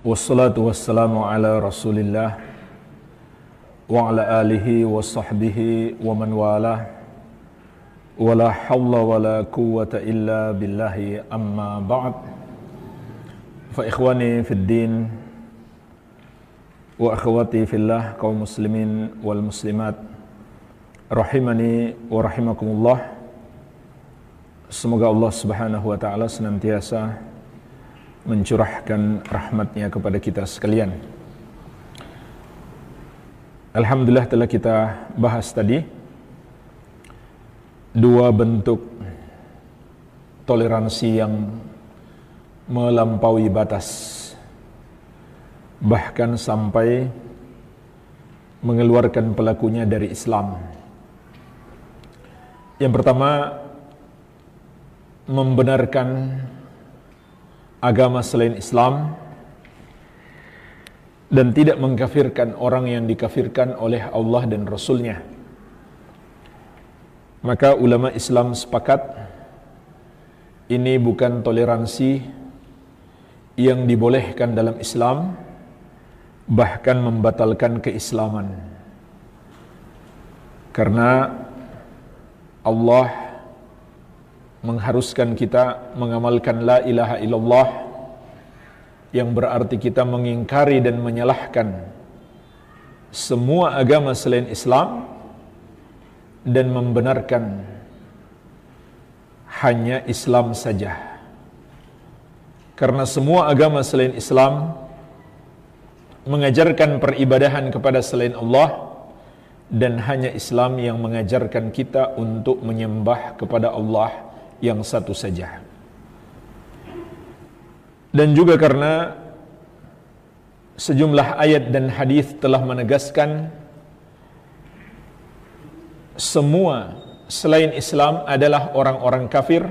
Wassalatu wassalamu ala rasulillah Wa ala alihi wa sahbihi wa man wala Wa la hawla wa la quwata illa billahi amma ba'd. Fa ikhwani fid din Wa akhwati fillah kaum muslimin wal muslimat. Rahimani wa rahimakumullah. Semoga Allah subhanahu wa ta'ala senantiasa mencurahkan rahmatnya kepada kita sekalian. Alhamdulillah telah kita bahas tadi dua bentuk toleransi yang melampaui batas bahkan sampai mengeluarkan pelakunya dari Islam. Yang pertama membenarkan agama selain Islam dan tidak mengkafirkan orang yang dikafirkan oleh Allah dan Rasulnya. Maka ulama Islam sepakat ini bukan toleransi yang dibolehkan dalam Islam bahkan membatalkan keislaman. Karena Allah mengharuskan kita mengamalkan la ilaha illallah yang berarti kita mengingkari dan menyalahkan semua agama selain Islam dan membenarkan hanya Islam saja. Karena semua agama selain Islam mengajarkan peribadahan kepada selain Allah dan hanya Islam yang mengajarkan kita untuk menyembah kepada Allah yang satu saja. Dan juga karena sejumlah ayat dan hadis telah menegaskan semua selain Islam adalah orang-orang kafir,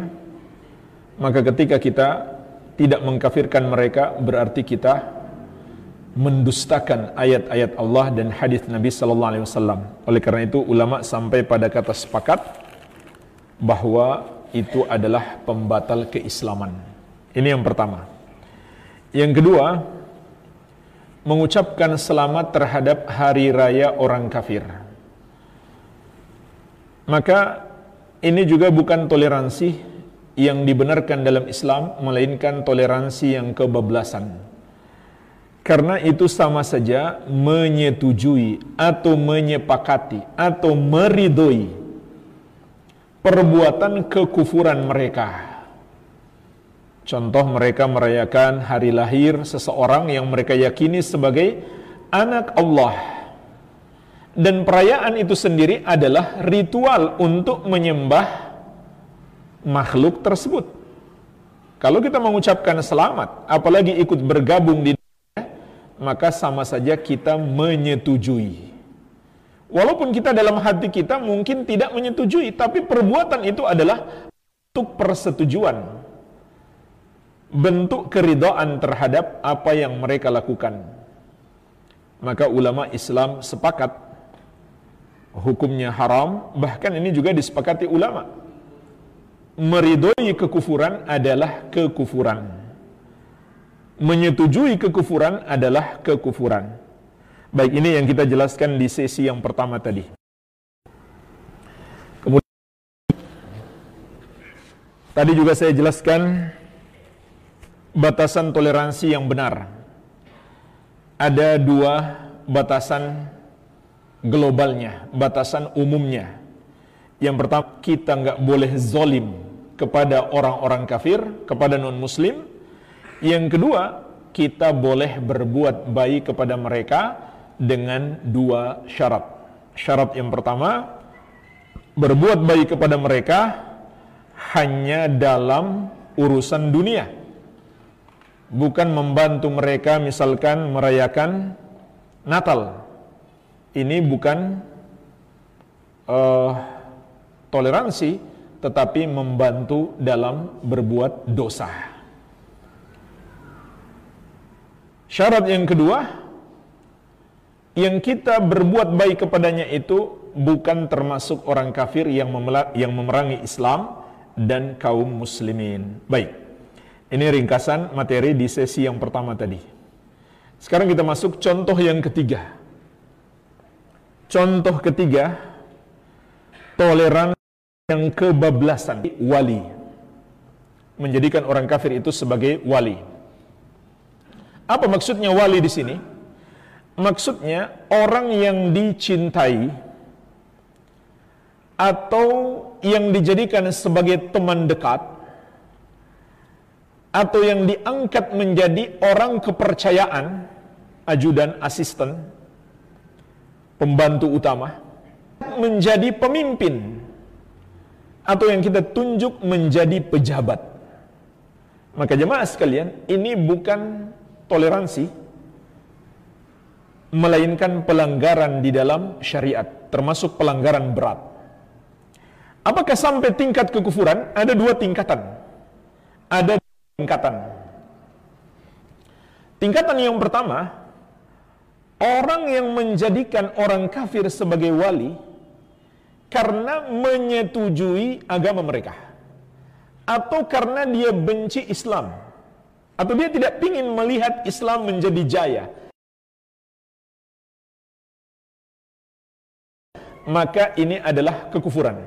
maka ketika kita tidak mengkafirkan mereka berarti kita mendustakan ayat-ayat Allah dan hadis Nabi sallallahu alaihi wasallam. Oleh karena itu ulama sampai pada kata sepakat bahwa itu adalah pembatal keislaman. Ini yang pertama. Yang kedua, mengucapkan selamat terhadap hari raya orang kafir. Maka ini juga bukan toleransi yang dibenarkan dalam Islam, melainkan toleransi yang kebablasan. Karena itu sama saja menyetujui atau menyepakati atau meridoi perbuatan kekufuran mereka. Contoh mereka merayakan hari lahir seseorang yang mereka yakini sebagai anak Allah. Dan perayaan itu sendiri adalah ritual untuk menyembah makhluk tersebut. Kalau kita mengucapkan selamat, apalagi ikut bergabung di dunia, maka sama saja kita menyetujui Walaupun kita dalam hati kita mungkin tidak menyetujui, tapi perbuatan itu adalah bentuk persetujuan. Bentuk keridhaan terhadap apa yang mereka lakukan. Maka ulama Islam sepakat hukumnya haram, bahkan ini juga disepakati ulama. Meridoi kekufuran adalah kekufuran. Menyetujui kekufuran adalah kekufuran. Baik, ini yang kita jelaskan di sesi yang pertama tadi. Kemudian tadi juga saya jelaskan batasan toleransi yang benar. Ada dua batasan globalnya, batasan umumnya. Yang pertama, kita nggak boleh zolim kepada orang-orang kafir, kepada non-muslim. Yang kedua, kita boleh berbuat baik kepada mereka, dengan dua syarat. Syarat yang pertama, berbuat baik kepada mereka hanya dalam urusan dunia. Bukan membantu mereka misalkan merayakan Natal. Ini bukan uh, toleransi, tetapi membantu dalam berbuat dosa. Syarat yang kedua, yang kita berbuat baik kepadanya itu bukan termasuk orang kafir yang, yang memerangi Islam dan kaum muslimin. Baik, ini ringkasan materi di sesi yang pertama tadi. Sekarang kita masuk contoh yang ketiga. Contoh ketiga, toleransi yang kebablasan wali. Menjadikan orang kafir itu sebagai wali. Apa maksudnya wali di sini? Maksudnya orang yang dicintai atau yang dijadikan sebagai teman dekat atau yang diangkat menjadi orang kepercayaan, ajudan, asisten, pembantu utama, menjadi pemimpin atau yang kita tunjuk menjadi pejabat. Maka jemaah sekalian, ini bukan toleransi, melainkan pelanggaran di dalam syariat, termasuk pelanggaran berat. Apakah sampai tingkat kekufuran? Ada dua tingkatan. Ada dua tingkatan. Tingkatan yang pertama, orang yang menjadikan orang kafir sebagai wali karena menyetujui agama mereka atau karena dia benci Islam atau dia tidak ingin melihat Islam menjadi jaya maka ini adalah kekufuran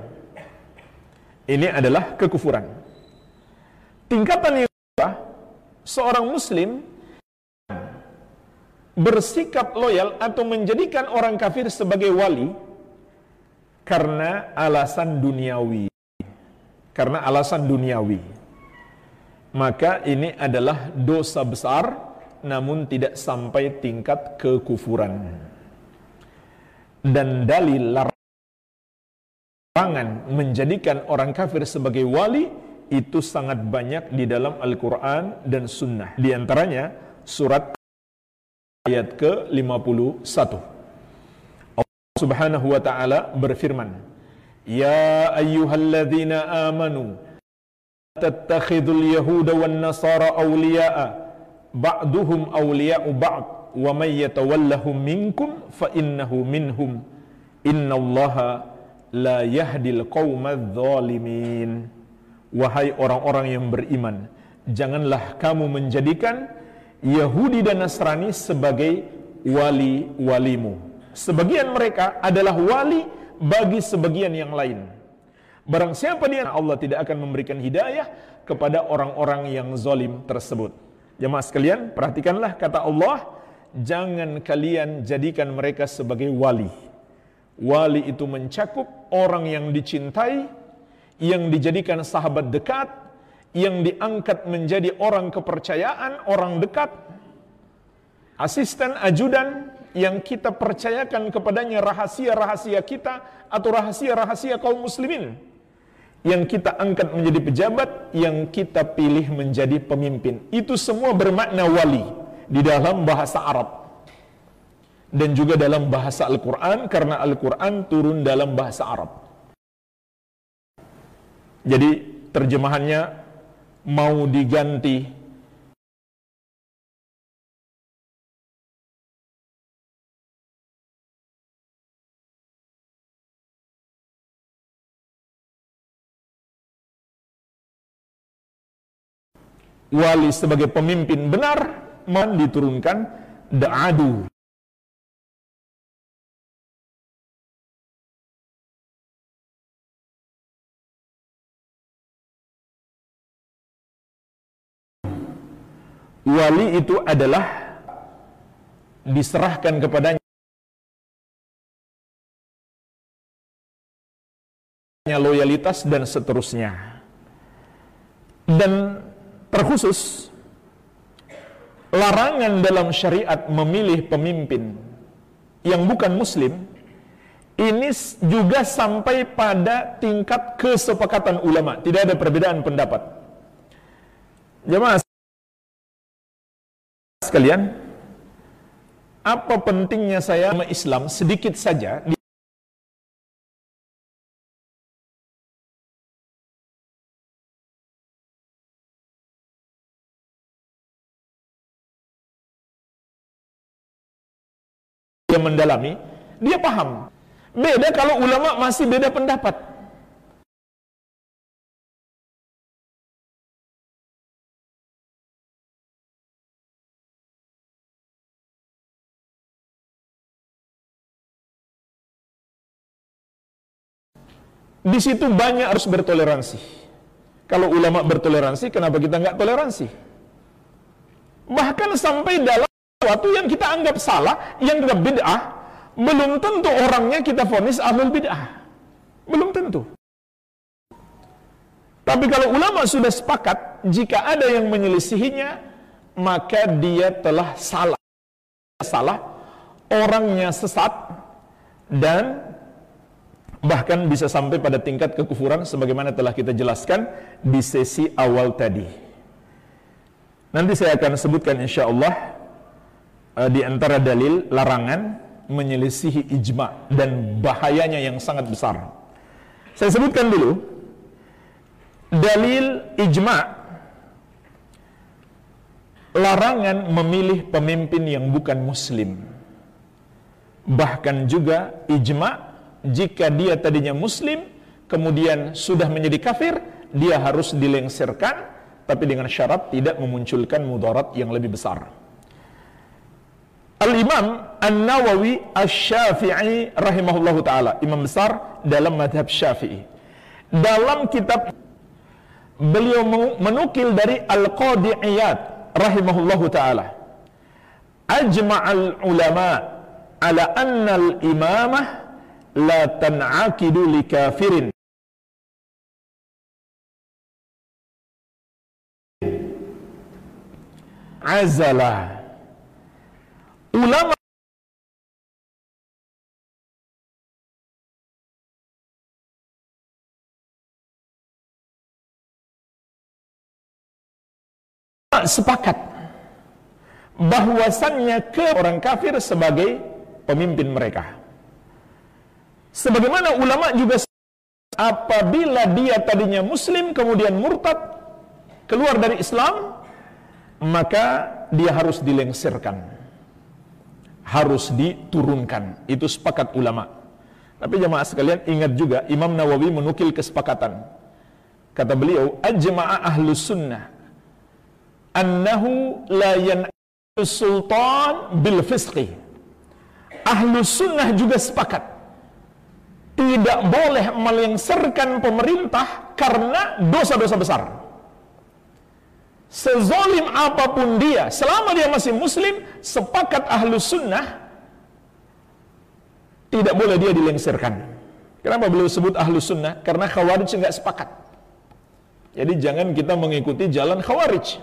ini adalah kekufuran tingkatan yang kedua seorang muslim bersikap loyal atau menjadikan orang kafir sebagai wali karena alasan duniawi. Karena alasan duniawi. Maka ini adalah dosa besar namun tidak sampai tingkat kekufuran. Dan dalil larangan menjadikan orang kafir sebagai wali itu sangat banyak di dalam Al-Quran dan Sunnah. Di antaranya surat ayat ke-51. Subhanahu wa taala berfirman, "Ya ayyuhalladzina amanu tattakhidul yahuda wan nasara awliya'a ba'duhum awliya'u ba'd wa may yatawallahum minkum fa innahu minhum innallaha la yahdil qaumadz zalimin." Wahai orang-orang yang beriman, janganlah kamu menjadikan Yahudi dan Nasrani sebagai wali-walimu sebagian mereka adalah wali bagi sebagian yang lain. Barang siapa dia Allah tidak akan memberikan hidayah kepada orang-orang yang zalim tersebut. Jemaah sekalian, perhatikanlah kata Allah, jangan kalian jadikan mereka sebagai wali. Wali itu mencakup orang yang dicintai, yang dijadikan sahabat dekat, yang diangkat menjadi orang kepercayaan, orang dekat, asisten, ajudan, yang kita percayakan kepadanya rahasia-rahasia kita atau rahasia-rahasia kaum muslimin yang kita angkat menjadi pejabat yang kita pilih menjadi pemimpin. Itu semua bermakna wali di dalam bahasa Arab dan juga dalam bahasa Al-Quran karena Al-Quran turun dalam bahasa Arab. Jadi terjemahannya mau diganti. Wali sebagai pemimpin benar mohon diturunkan da'adu wali itu adalah diserahkan kepadanya. Loyalitas dan seterusnya. Dan terkhusus larangan dalam syariat memilih pemimpin yang bukan muslim ini juga sampai pada tingkat kesepakatan ulama. Tidak ada perbedaan pendapat. Jemaah sekalian apa pentingnya saya Islam sedikit saja dia mendalami, dia paham. Beda kalau ulama masih beda pendapat. Di situ banyak harus bertoleransi. Kalau ulama bertoleransi, kenapa kita nggak toleransi? Bahkan sampai dalam sesuatu yang kita anggap salah, yang kita bid'ah, belum tentu orangnya kita fonis ahlul bid'ah. Belum tentu. Tapi kalau ulama sudah sepakat, jika ada yang menyelisihinya, maka dia telah salah. Salah, orangnya sesat, dan bahkan bisa sampai pada tingkat kekufuran sebagaimana telah kita jelaskan di sesi awal tadi. Nanti saya akan sebutkan insya Allah uh, di antara dalil larangan menyelisihi ijma dan bahayanya yang sangat besar. Saya sebutkan dulu dalil ijma larangan memilih pemimpin yang bukan muslim. Bahkan juga ijma jika dia tadinya muslim kemudian sudah menjadi kafir dia harus dilengsirkan tapi dengan syarat tidak memunculkan mudarat yang lebih besar. Al-Imam An-Nawawi Asy-Syafi'i rahimahullahu taala imam besar dalam madhab Syafi'i. Dalam kitab beliau menukil dari Al-Qadi Iyad rahimahullahu taala. Ajma'al ulama ala anna al-imamah la tan'akidu li kafirin. Azala. Ulama sepakat bahwasannya ke orang kafir sebagai pemimpin mereka Sebagaimana ulama juga apabila dia tadinya muslim kemudian murtad keluar dari Islam maka dia harus dilengsirkan. Harus diturunkan. Itu sepakat ulama. Tapi jemaah sekalian ingat juga Imam Nawawi menukil kesepakatan. Kata beliau ajma'a ahlus sunnah annahu la yan'u sultan bil fisqi ahlus sunnah juga sepakat tidak boleh melengsarkan pemerintah karena dosa-dosa besar. Sezolim apa pun dia, selama dia masih muslim, sepakat ahlu sunnah, tidak boleh dia dilengsarkan. Kenapa beliau sebut ahlu sunnah? Karena khawarij nggak sepakat. Jadi jangan kita mengikuti jalan khawarij.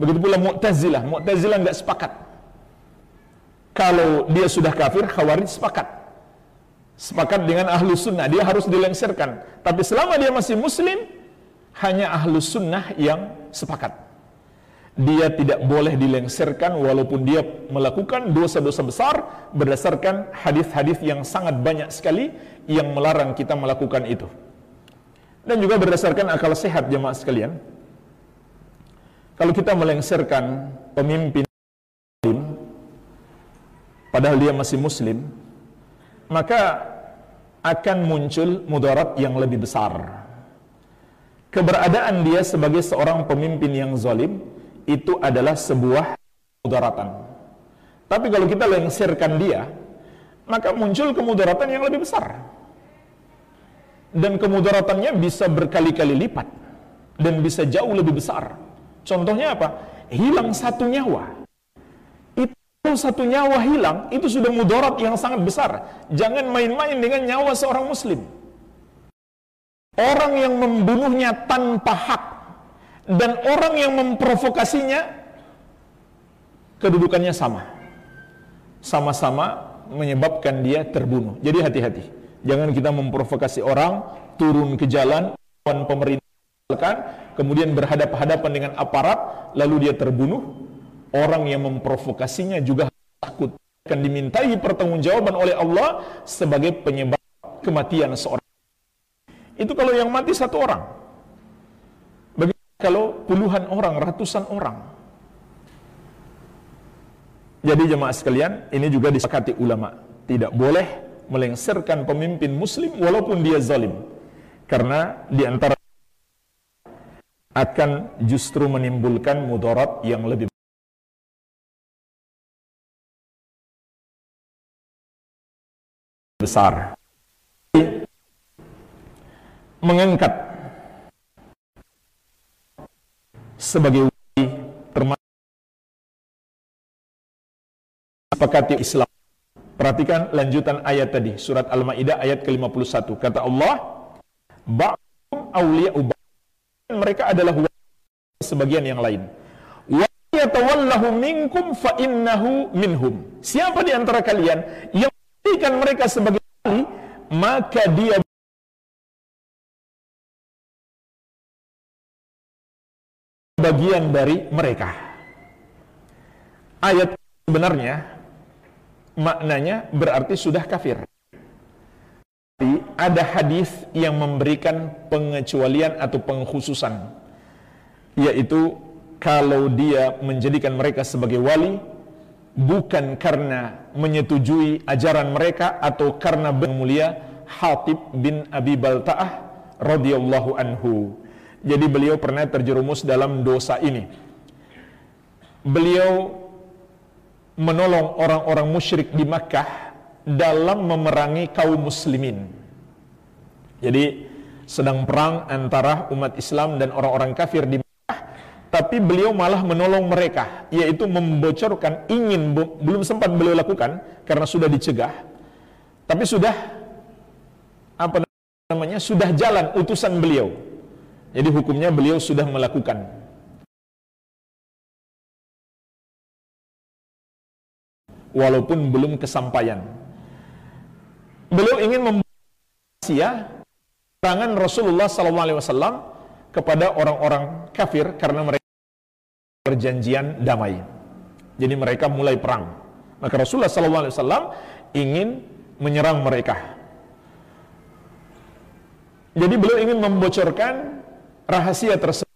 Begitu pula mu'tazilah. Mu'tazilah nggak sepakat. Kalau dia sudah kafir, khawarij sepakat sepakat dengan ahlu sunnah. Dia harus dilengsarkan. Tapi selama dia masih muslim hanya ahlu sunnah yang sepakat. Dia tidak boleh dilengsarkan walaupun dia melakukan dosa-dosa besar berdasarkan hadis-hadis yang sangat banyak sekali yang melarang kita melakukan itu. Dan juga berdasarkan akal sehat jemaah sekalian. Kalau kita melengsarkan pemimpin padahal dia masih muslim maka akan muncul mudarat yang lebih besar. Keberadaan dia sebagai seorang pemimpin yang zalim itu adalah sebuah mudaratan. Tapi kalau kita lengsirkan dia, maka muncul kemudaratan yang lebih besar. Dan kemudaratannya bisa berkali-kali lipat dan bisa jauh lebih besar. Contohnya apa? Hilang satu nyawa satu nyawa hilang, itu sudah mudarat yang sangat besar. Jangan main-main dengan nyawa seorang muslim. Orang yang membunuhnya tanpa hak dan orang yang memprovokasinya kedudukannya sama. Sama-sama menyebabkan dia terbunuh. Jadi hati-hati. Jangan kita memprovokasi orang turun ke jalan pemerintah kemudian berhadapan-hadapan dengan aparat lalu dia terbunuh orang yang memprovokasinya juga takut akan dimintai pertanggungjawaban oleh Allah sebagai penyebab kematian seorang. Itu kalau yang mati satu orang. Bagaimana kalau puluhan orang, ratusan orang? Jadi jemaah sekalian, ini juga disepakati ulama. Tidak boleh melengsarkan pemimpin muslim walaupun dia zalim. Karena di antara akan justru menimbulkan mudarat yang lebih besar. mengangkat sebagai wali termasuk sepakati Islam. Perhatikan lanjutan ayat tadi, surat Al-Maidah ayat ke-51. Kata Allah, "Ba'dhum awliya'u mereka adalah sebagian yang lain. Wa yatawallahu minkum fa innahu minhum. Siapa di antara kalian yang menjadikan mereka sebagai wali, maka dia bagian dari mereka. Ayat sebenarnya maknanya berarti sudah kafir. Tapi ada hadis yang memberikan pengecualian atau pengkhususan yaitu kalau dia menjadikan mereka sebagai wali bukan karena menyetujui ajaran mereka atau karena mulia Hatib bin Abi Balta'ah radhiyallahu anhu jadi beliau pernah terjerumus dalam dosa ini. Beliau menolong orang-orang musyrik di Makkah dalam memerangi kaum muslimin. Jadi sedang perang antara umat Islam dan orang-orang kafir di tapi beliau malah menolong mereka, yaitu membocorkan ingin belum sempat beliau lakukan karena sudah dicegah, tapi sudah apa namanya sudah jalan utusan beliau jadi hukumnya beliau sudah melakukan. Walaupun belum kesampaian. Beliau ingin membaca serangan Rasulullah SAW kepada orang-orang kafir karena mereka perjanjian damai. Jadi mereka mulai perang. Maka Rasulullah SAW ingin menyerang mereka. Jadi beliau ingin membocorkan rahasia tersebut.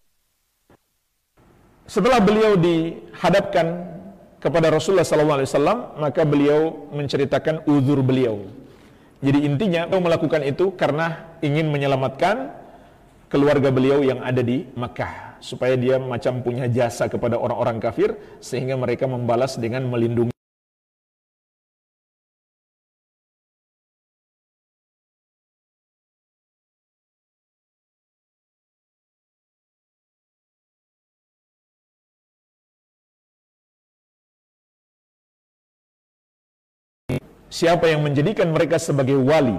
Setelah beliau dihadapkan kepada Rasulullah SAW, maka beliau menceritakan uzur beliau. Jadi intinya beliau melakukan itu karena ingin menyelamatkan keluarga beliau yang ada di Makkah supaya dia macam punya jasa kepada orang-orang kafir sehingga mereka membalas dengan melindungi siapa yang menjadikan mereka sebagai wali.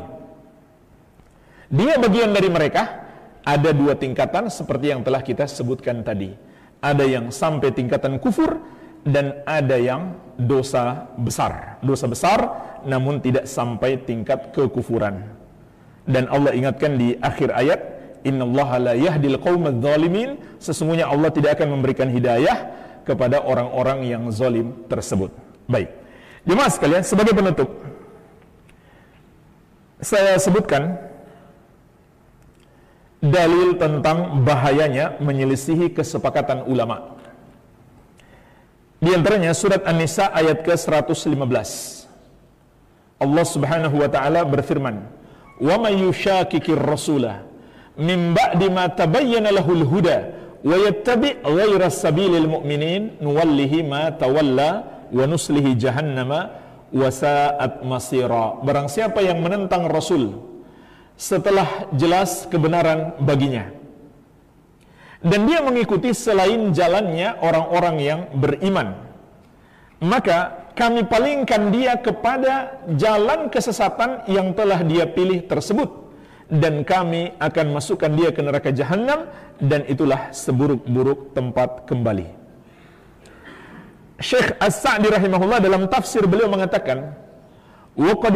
Dia bagian dari mereka, ada dua tingkatan seperti yang telah kita sebutkan tadi. Ada yang sampai tingkatan kufur dan ada yang dosa besar. Dosa besar namun tidak sampai tingkat kekufuran. Dan Allah ingatkan di akhir ayat, "Innallaha la yahdil zalimin." Sesungguhnya Allah tidak akan memberikan hidayah kepada orang-orang yang zalim tersebut. Baik. Jemaah sekalian, sebagai penutup, saya sebutkan dalil tentang bahayanya menyelisihi kesepakatan ulama. Di antaranya surat An-Nisa ayat ke-115. Allah Subhanahu wa taala berfirman, "Wa may yushakkikir rasula min ba'di ma tabayyana lahul huda wa yattabi' ghayra sabilil mu'minin nuwallihi ma tawalla wa nuslihi jahannama wasaat masira. Barang siapa yang menentang Rasul setelah jelas kebenaran baginya. Dan dia mengikuti selain jalannya orang-orang yang beriman. Maka kami palingkan dia kepada jalan kesesatan yang telah dia pilih tersebut dan kami akan masukkan dia ke neraka jahanam dan itulah seburuk-buruk tempat kembali. Syekh As-Sa'di rahimahullah dalam tafsir beliau mengatakan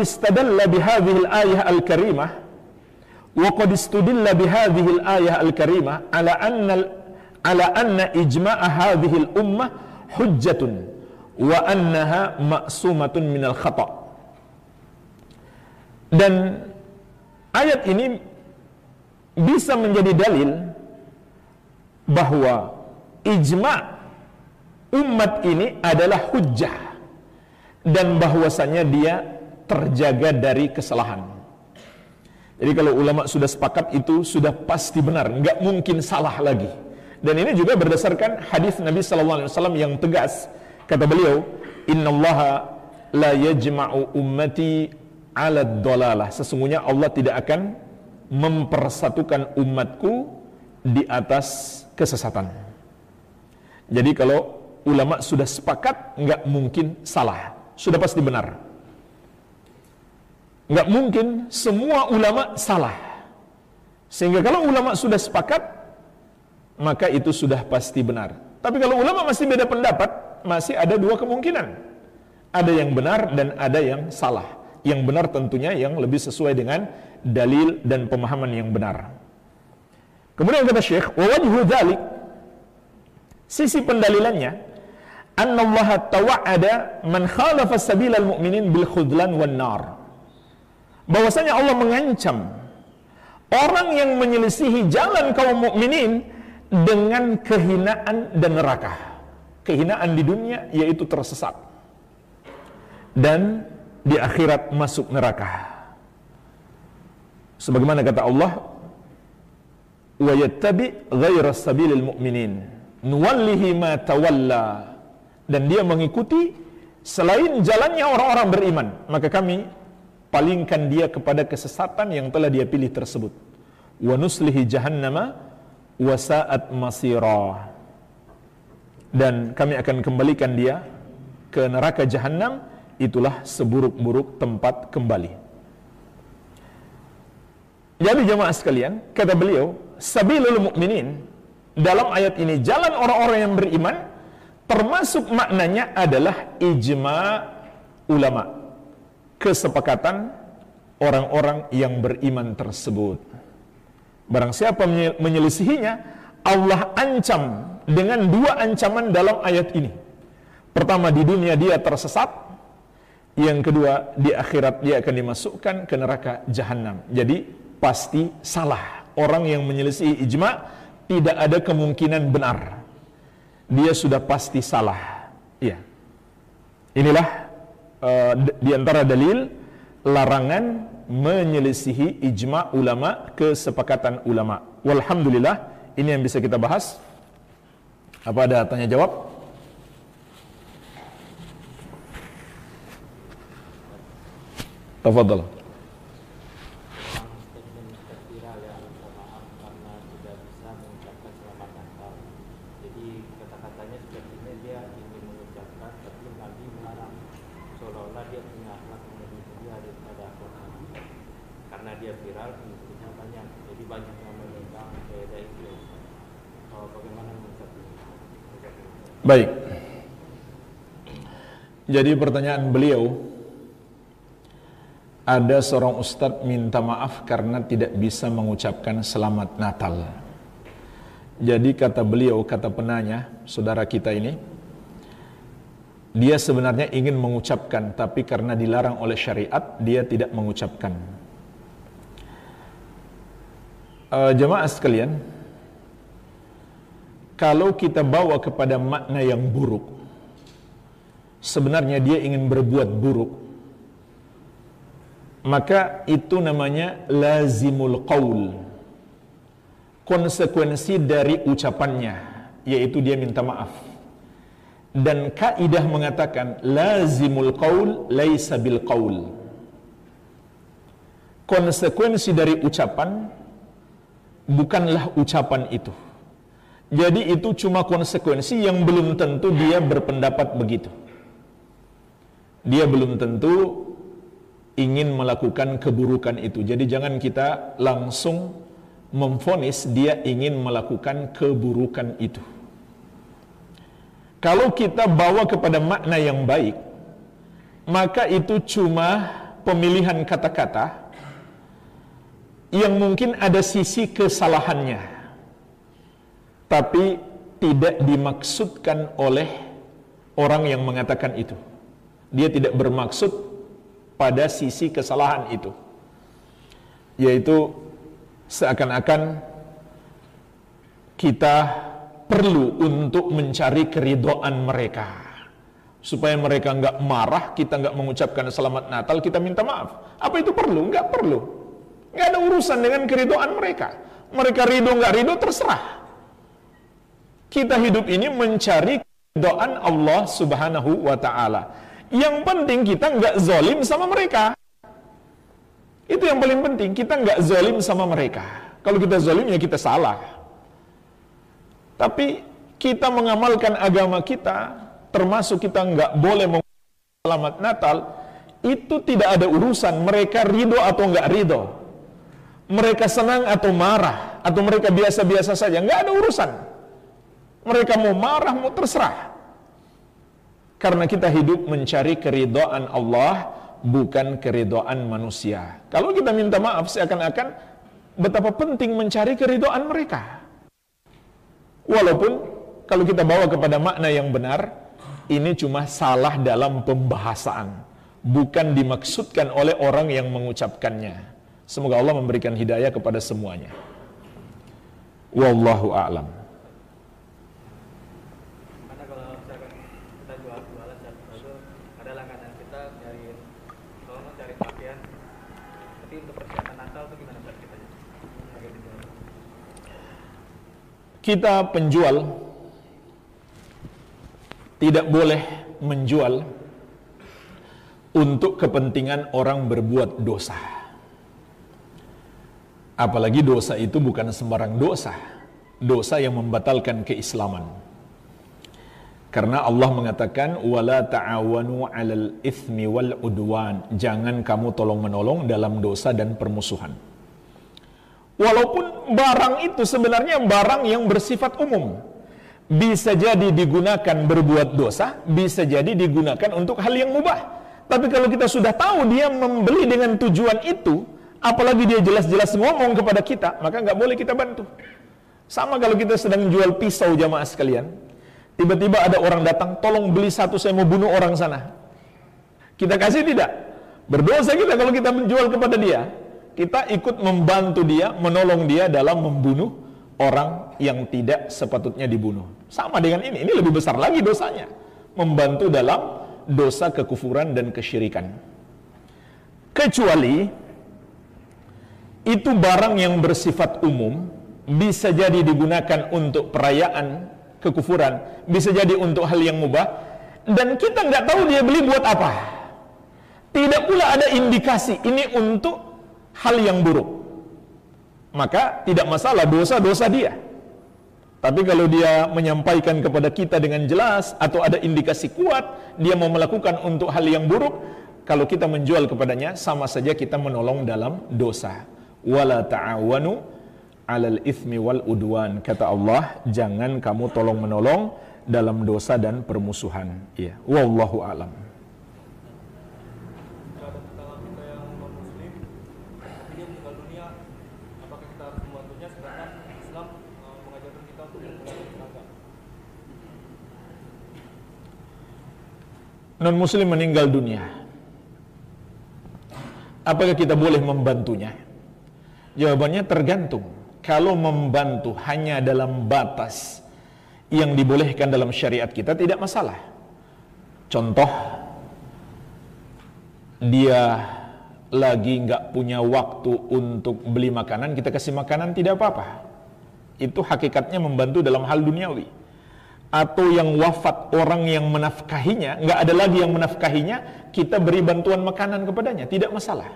istadalla bi hadhihi al-ayah al-karimah wa qad istudilla hadhihi al-ayah al-karimah ala anna ala anna ijma' hadhihi al-ummah hujjatun wa annaha ma'sumatun min al-khata' dan ayat ini bisa menjadi dalil bahwa ijma' umat ini adalah hujjah dan bahwasanya dia terjaga dari kesalahan. Jadi kalau ulama sudah sepakat itu sudah pasti benar, nggak mungkin salah lagi. Dan ini juga berdasarkan hadis Nabi SAW yang tegas. Kata beliau, Inna Allah la yajma'u ummati ala dolalah. Sesungguhnya Allah tidak akan mempersatukan umatku di atas kesesatan. Jadi kalau ulama sudah sepakat, nggak mungkin salah, sudah pasti benar. Nggak mungkin semua ulama salah. Sehingga kalau ulama sudah sepakat, maka itu sudah pasti benar. Tapi kalau ulama masih beda pendapat, masih ada dua kemungkinan. Ada yang benar dan ada yang salah. Yang benar tentunya yang lebih sesuai dengan dalil dan pemahaman yang benar. Kemudian kata Syekh, wa wajhu dzalik sisi pendalilannya anna Allah tawa'ada man khalafa sabilal mu'minin bil khudlan wan nar. Bahwasanya Allah mengancam orang yang menyelisihi jalan kaum mukminin dengan kehinaan dan neraka. Kehinaan di dunia yaitu tersesat. Dan di akhirat masuk neraka. Sebagaimana kata Allah, "Wa yattabi ghaira sabilil mu'minin, nuwallihi ma tawalla." Dan dia mengikuti selain jalannya orang-orang beriman, maka kami palingkan dia kepada kesesatan yang telah dia pilih tersebut. Wa nuslihi jahannama wa sa'at. Dan kami akan kembalikan dia ke neraka jahanam, itulah seburuk-buruk tempat kembali. Jadi jemaah sekalian, kata beliau, sabilul mukminin dalam ayat ini jalan orang-orang yang beriman termasuk maknanya adalah ijma ulama. Kesepakatan orang-orang yang beriman tersebut. Barang siapa menyelisihinya, Allah ancam dengan dua ancaman dalam ayat ini. Pertama di dunia dia tersesat, yang kedua di akhirat dia akan dimasukkan ke neraka jahanam. Jadi pasti salah. Orang yang menyelisih ijma tidak ada kemungkinan benar. Dia sudah pasti salah. Iya. Inilah uh, di antara dalil larangan menyelisihi ijma ulama kesepakatan ulama. Walhamdulillah ini yang bisa kita bahas. Apa ada tanya jawab? Tafadhal. Jadi pertanyaan beliau ada seorang ustadz minta maaf karena tidak bisa mengucapkan selamat Natal. Jadi kata beliau, kata penanya, saudara kita ini, dia sebenarnya ingin mengucapkan, tapi karena dilarang oleh syariat, dia tidak mengucapkan. Uh, jemaah sekalian, kalau kita bawa kepada makna yang buruk, sebenarnya dia ingin berbuat buruk, maka itu namanya lazimul qaul. Konsekuensi dari ucapannya, yaitu dia minta maaf. Dan kaidah mengatakan lazimul qaul laisa bil qaul. Konsekuensi dari ucapan bukanlah ucapan itu jadi itu cuma konsekuensi yang belum tentu dia berpendapat begitu. Dia belum tentu ingin melakukan keburukan itu. Jadi jangan kita langsung memfonis dia ingin melakukan keburukan itu. Kalau kita bawa kepada makna yang baik, maka itu cuma pemilihan kata-kata yang mungkin ada sisi kesalahannya tapi tidak dimaksudkan oleh orang yang mengatakan itu. Dia tidak bermaksud pada sisi kesalahan itu. Yaitu seakan-akan kita perlu untuk mencari keridoan mereka. Supaya mereka nggak marah, kita nggak mengucapkan selamat Natal, kita minta maaf. Apa itu perlu? Nggak perlu. Nggak ada urusan dengan keridoan mereka. Mereka ridho nggak ridho terserah. Kita hidup ini mencari doan Allah Subhanahu wa taala. Yang penting kita nggak zolim sama mereka. Itu yang paling penting, kita nggak zalim sama mereka. Kalau kita zalim ya kita salah. Tapi kita mengamalkan agama kita, termasuk kita nggak boleh selamat Natal, itu tidak ada urusan mereka ridho atau nggak ridho. Mereka senang atau marah, atau mereka biasa-biasa saja, nggak ada urusan. Mereka mau marah, mau terserah. Karena kita hidup mencari keridhaan Allah, bukan keridhaan manusia. Kalau kita minta maaf seakan-akan betapa penting mencari keridhaan mereka. Walaupun kalau kita bawa kepada makna yang benar, ini cuma salah dalam pembahasaan, bukan dimaksudkan oleh orang yang mengucapkannya. Semoga Allah memberikan hidayah kepada semuanya. Wallahu a'lam. Kita penjual tidak boleh menjual untuk kepentingan orang berbuat dosa. Apalagi dosa itu bukan sembarang dosa. Dosa yang membatalkan keislaman. Karena Allah mengatakan wala ta'awanu 'alal itsmi wal udwan. Jangan kamu tolong-menolong dalam dosa dan permusuhan. Walaupun barang itu sebenarnya barang yang bersifat umum. Bisa jadi digunakan berbuat dosa, bisa jadi digunakan untuk hal yang mubah. Tapi kalau kita sudah tahu dia membeli dengan tujuan itu, apalagi dia jelas-jelas ngomong kepada kita, maka nggak boleh kita bantu. Sama kalau kita sedang jual pisau jamaah sekalian, tiba-tiba ada orang datang, tolong beli satu saya mau bunuh orang sana. Kita kasih tidak? Berdosa kita kalau kita menjual kepada dia kita ikut membantu dia, menolong dia dalam membunuh orang yang tidak sepatutnya dibunuh. Sama dengan ini, ini lebih besar lagi dosanya. Membantu dalam dosa kekufuran dan kesyirikan. Kecuali itu barang yang bersifat umum, bisa jadi digunakan untuk perayaan kekufuran, bisa jadi untuk hal yang mubah, dan kita nggak tahu dia beli buat apa. Tidak pula ada indikasi ini untuk hal yang buruk. Maka tidak masalah dosa-dosa dia. Tapi kalau dia menyampaikan kepada kita dengan jelas atau ada indikasi kuat dia mau melakukan untuk hal yang buruk kalau kita menjual kepadanya sama saja kita menolong dalam dosa. Wala ta'awanu alal ithmi wal udwan kata Allah jangan kamu tolong menolong dalam dosa dan permusuhan. Ya wallahu alam. Non muslim meninggal dunia. Apakah kita boleh membantunya? Jawabannya tergantung kalau membantu hanya dalam batas yang dibolehkan dalam syariat kita tidak masalah. Contoh dia lagi nggak punya waktu untuk beli makanan kita kasih makanan tidak apa-apa. Itu hakikatnya membantu dalam hal duniawi. Atau yang wafat orang yang menafkahinya, nggak ada lagi yang menafkahinya, kita beri bantuan makanan kepadanya, tidak masalah.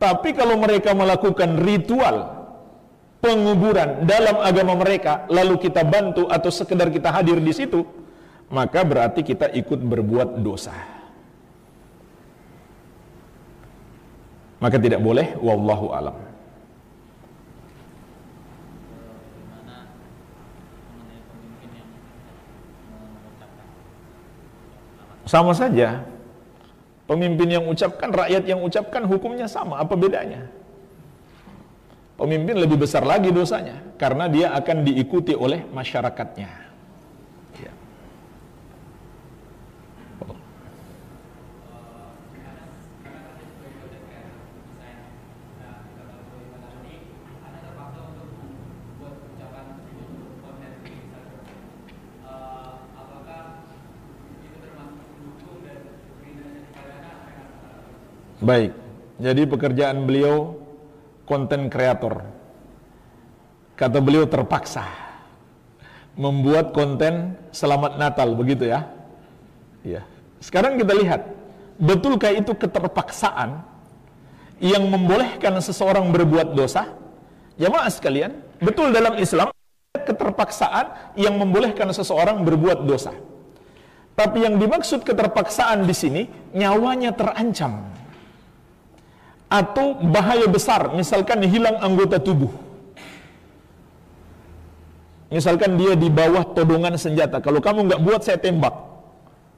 Tapi kalau mereka melakukan ritual penguburan dalam agama mereka, lalu kita bantu atau sekedar kita hadir di situ, maka berarti kita ikut berbuat dosa. Maka tidak boleh, wallahu alam. Sama saja. Pemimpin yang ucapkan, rakyat yang ucapkan hukumnya sama. Apa bedanya? Pemimpin lebih besar lagi dosanya karena dia akan diikuti oleh masyarakatnya. Baik, jadi pekerjaan beliau konten kreator. Kata beliau terpaksa membuat konten selamat Natal begitu ya. Ya. Sekarang kita lihat, betulkah itu keterpaksaan? yang membolehkan seseorang berbuat dosa? Jamaah sekalian, betul dalam Islam keterpaksaan yang membolehkan seseorang berbuat dosa. Tapi yang dimaksud keterpaksaan di sini nyawanya terancam atau bahaya besar, misalkan hilang anggota tubuh. Misalkan dia di bawah todongan senjata, kalau kamu nggak buat saya tembak.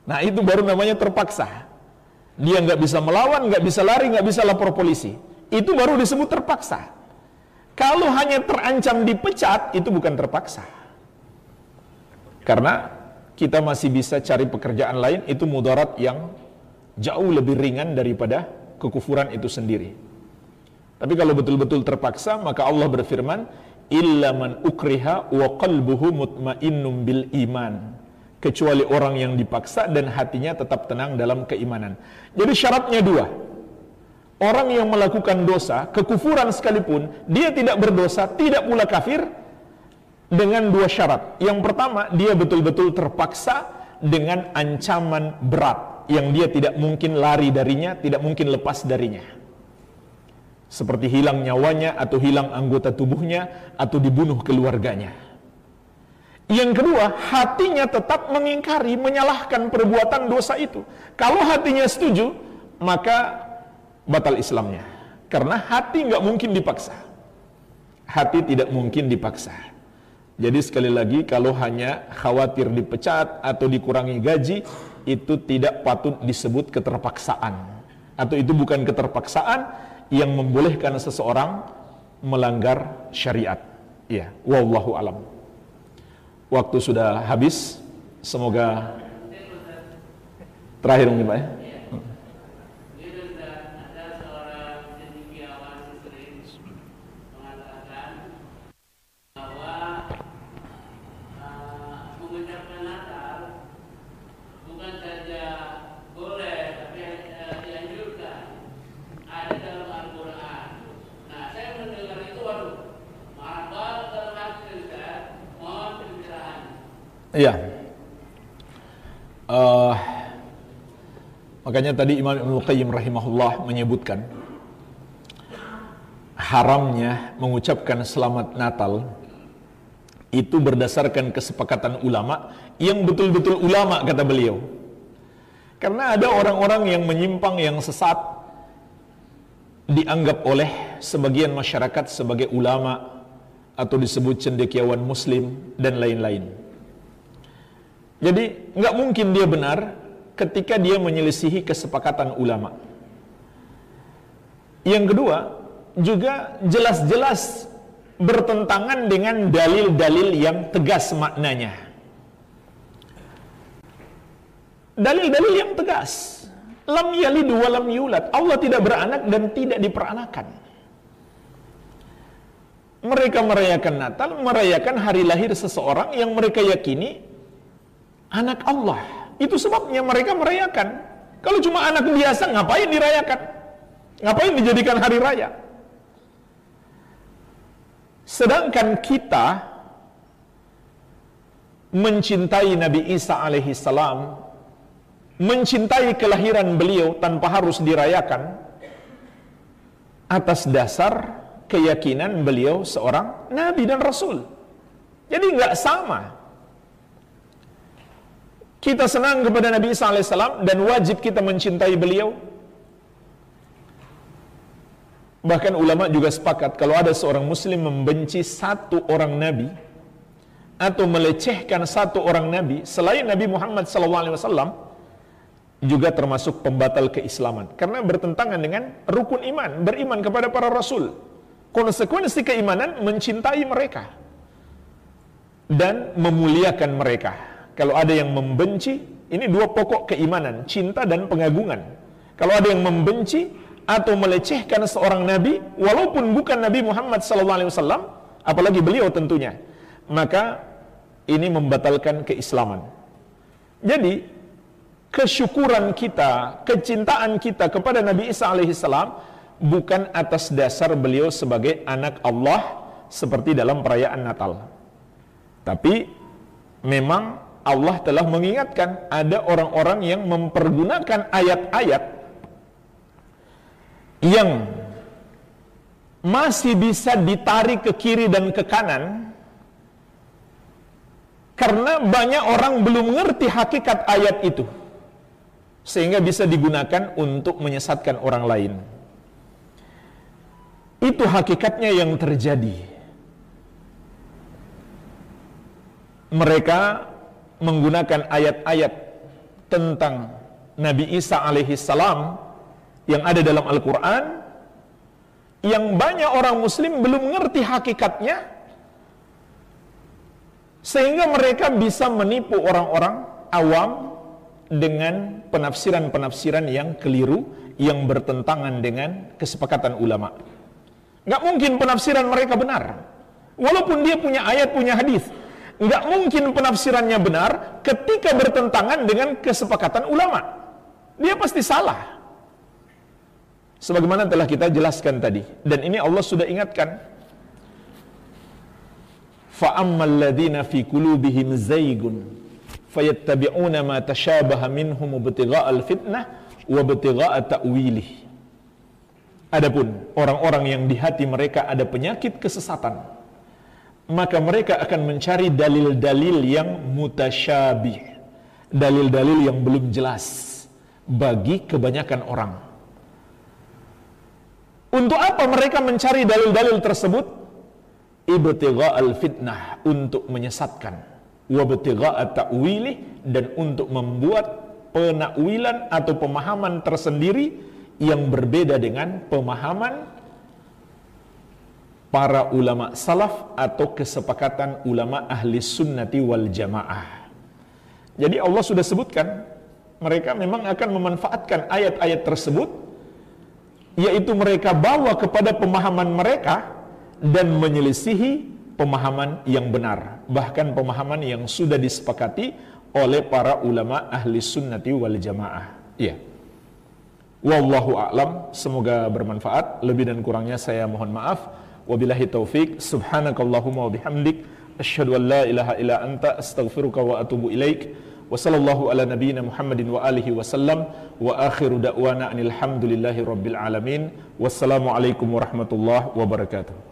Nah itu baru namanya terpaksa. Dia nggak bisa melawan, nggak bisa lari, nggak bisa lapor polisi. Itu baru disebut terpaksa. Kalau hanya terancam dipecat, itu bukan terpaksa. Karena kita masih bisa cari pekerjaan lain, itu mudarat yang jauh lebih ringan daripada kekufuran itu sendiri. Tapi kalau betul-betul terpaksa, maka Allah berfirman, "Illa ukriha wa qalbuhu mutmainnum bil iman." kecuali orang yang dipaksa dan hatinya tetap tenang dalam keimanan. Jadi syaratnya dua. Orang yang melakukan dosa, kekufuran sekalipun, dia tidak berdosa, tidak pula kafir dengan dua syarat. Yang pertama, dia betul-betul terpaksa dengan ancaman berat yang dia tidak mungkin lari darinya, tidak mungkin lepas darinya. Seperti hilang nyawanya atau hilang anggota tubuhnya atau dibunuh keluarganya. Yang kedua, hatinya tetap mengingkari, menyalahkan perbuatan dosa itu. Kalau hatinya setuju, maka batal Islamnya. Karena hati nggak mungkin dipaksa. Hati tidak mungkin dipaksa. Jadi sekali lagi, kalau hanya khawatir dipecat atau dikurangi gaji, itu tidak patut disebut keterpaksaan. Atau itu bukan keterpaksaan yang membolehkan seseorang melanggar syariat. Ya, wallahu alam waktu sudah habis. Semoga terakhir mungkin Pak ya. Iya. Uh, makanya tadi Imam Ibnu Qayyim rahimahullah menyebutkan haramnya mengucapkan selamat Natal itu berdasarkan kesepakatan ulama yang betul-betul ulama kata beliau. Karena ada orang-orang yang menyimpang yang sesat dianggap oleh sebagian masyarakat sebagai ulama atau disebut cendekiawan muslim dan lain-lain. Jadi nggak mungkin dia benar ketika dia menyelisihi kesepakatan ulama. Yang kedua, juga jelas-jelas bertentangan dengan dalil-dalil yang tegas maknanya. Dalil-dalil yang tegas. Lam yalid wa lam yulad. Allah tidak beranak dan tidak diperanakan. Mereka merayakan Natal, merayakan hari lahir seseorang yang mereka yakini anak Allah. Itu sebabnya mereka merayakan. Kalau cuma anak biasa, ngapain dirayakan? Ngapain dijadikan hari raya? Sedangkan kita mencintai Nabi Isa alaihi salam, mencintai kelahiran beliau tanpa harus dirayakan atas dasar keyakinan beliau seorang nabi dan rasul. Jadi nggak sama kita senang kepada Nabi Isa AS dan wajib kita mencintai beliau. Bahkan ulama juga sepakat kalau ada seorang muslim membenci satu orang nabi atau melecehkan satu orang nabi selain Nabi Muhammad SAW juga termasuk pembatal keislaman karena bertentangan dengan rukun iman, beriman kepada para rasul. Konsekuensi keimanan mencintai mereka dan memuliakan mereka kalau ada yang membenci, ini dua pokok keimanan, cinta dan pengagungan. Kalau ada yang membenci atau melecehkan seorang nabi, walaupun bukan Nabi Muhammad SAW, apalagi beliau tentunya, maka ini membatalkan keislaman. Jadi, kesyukuran kita, kecintaan kita kepada Nabi Isa alaihissalam bukan atas dasar beliau sebagai anak Allah seperti dalam perayaan Natal. Tapi memang Allah telah mengingatkan ada orang-orang yang mempergunakan ayat-ayat yang masih bisa ditarik ke kiri dan ke kanan karena banyak orang belum ngerti hakikat ayat itu sehingga bisa digunakan untuk menyesatkan orang lain. Itu hakikatnya yang terjadi. Mereka menggunakan ayat-ayat tentang Nabi Isa alaihi salam yang ada dalam Al-Quran yang banyak orang muslim belum mengerti hakikatnya sehingga mereka bisa menipu orang-orang awam dengan penafsiran-penafsiran yang keliru yang bertentangan dengan kesepakatan ulama. Nggak mungkin penafsiran mereka benar. Walaupun dia punya ayat, punya hadis, nggak mungkin penafsirannya benar ketika bertentangan dengan kesepakatan ulama. Dia pasti salah. Sebagaimana telah kita jelaskan tadi. Dan ini Allah sudah ingatkan. فَأَمَّا الَّذِينَ فِي قُلُوبِهِمْ زَيْغٌ فَيَتَّبِعُونَ مَا تَشَابَهَ مِنْهُمْ ابْتِغَاءَ الْفِتْنَةِ وَابْتِغَاءَ تَأْوِيلِهِ Adapun orang-orang yang di hati mereka ada penyakit kesesatan, maka mereka akan mencari dalil-dalil yang mutasyabih, dalil-dalil yang belum jelas bagi kebanyakan orang. Untuk apa mereka mencari dalil-dalil tersebut? Ibtigha al-fitnah untuk menyesatkan, wabtigha ta'wilih dan untuk membuat penakwilan atau pemahaman tersendiri yang berbeda dengan pemahaman para ulama salaf atau kesepakatan ulama ahli sunnati wal jamaah. Jadi Allah sudah sebutkan mereka memang akan memanfaatkan ayat-ayat tersebut yaitu mereka bawa kepada pemahaman mereka dan menyelisihi pemahaman yang benar bahkan pemahaman yang sudah disepakati oleh para ulama ahli sunnati wal jamaah. Iya. Wallahu a'lam, semoga bermanfaat. Lebih dan kurangnya saya mohon maaf. Wabillahi taufik. Subhanakallahumma wa asyhadu an la ilaha illa anta astaghfiruka wa atubu ilaik. Wa sallallahu ala nabiyyina Muhammadin wa alihi wa sallam wa akhiru da'wana anil hamdulillahi rabbil alamin. Wassalamualaikum warahmatullahi wabarakatuh.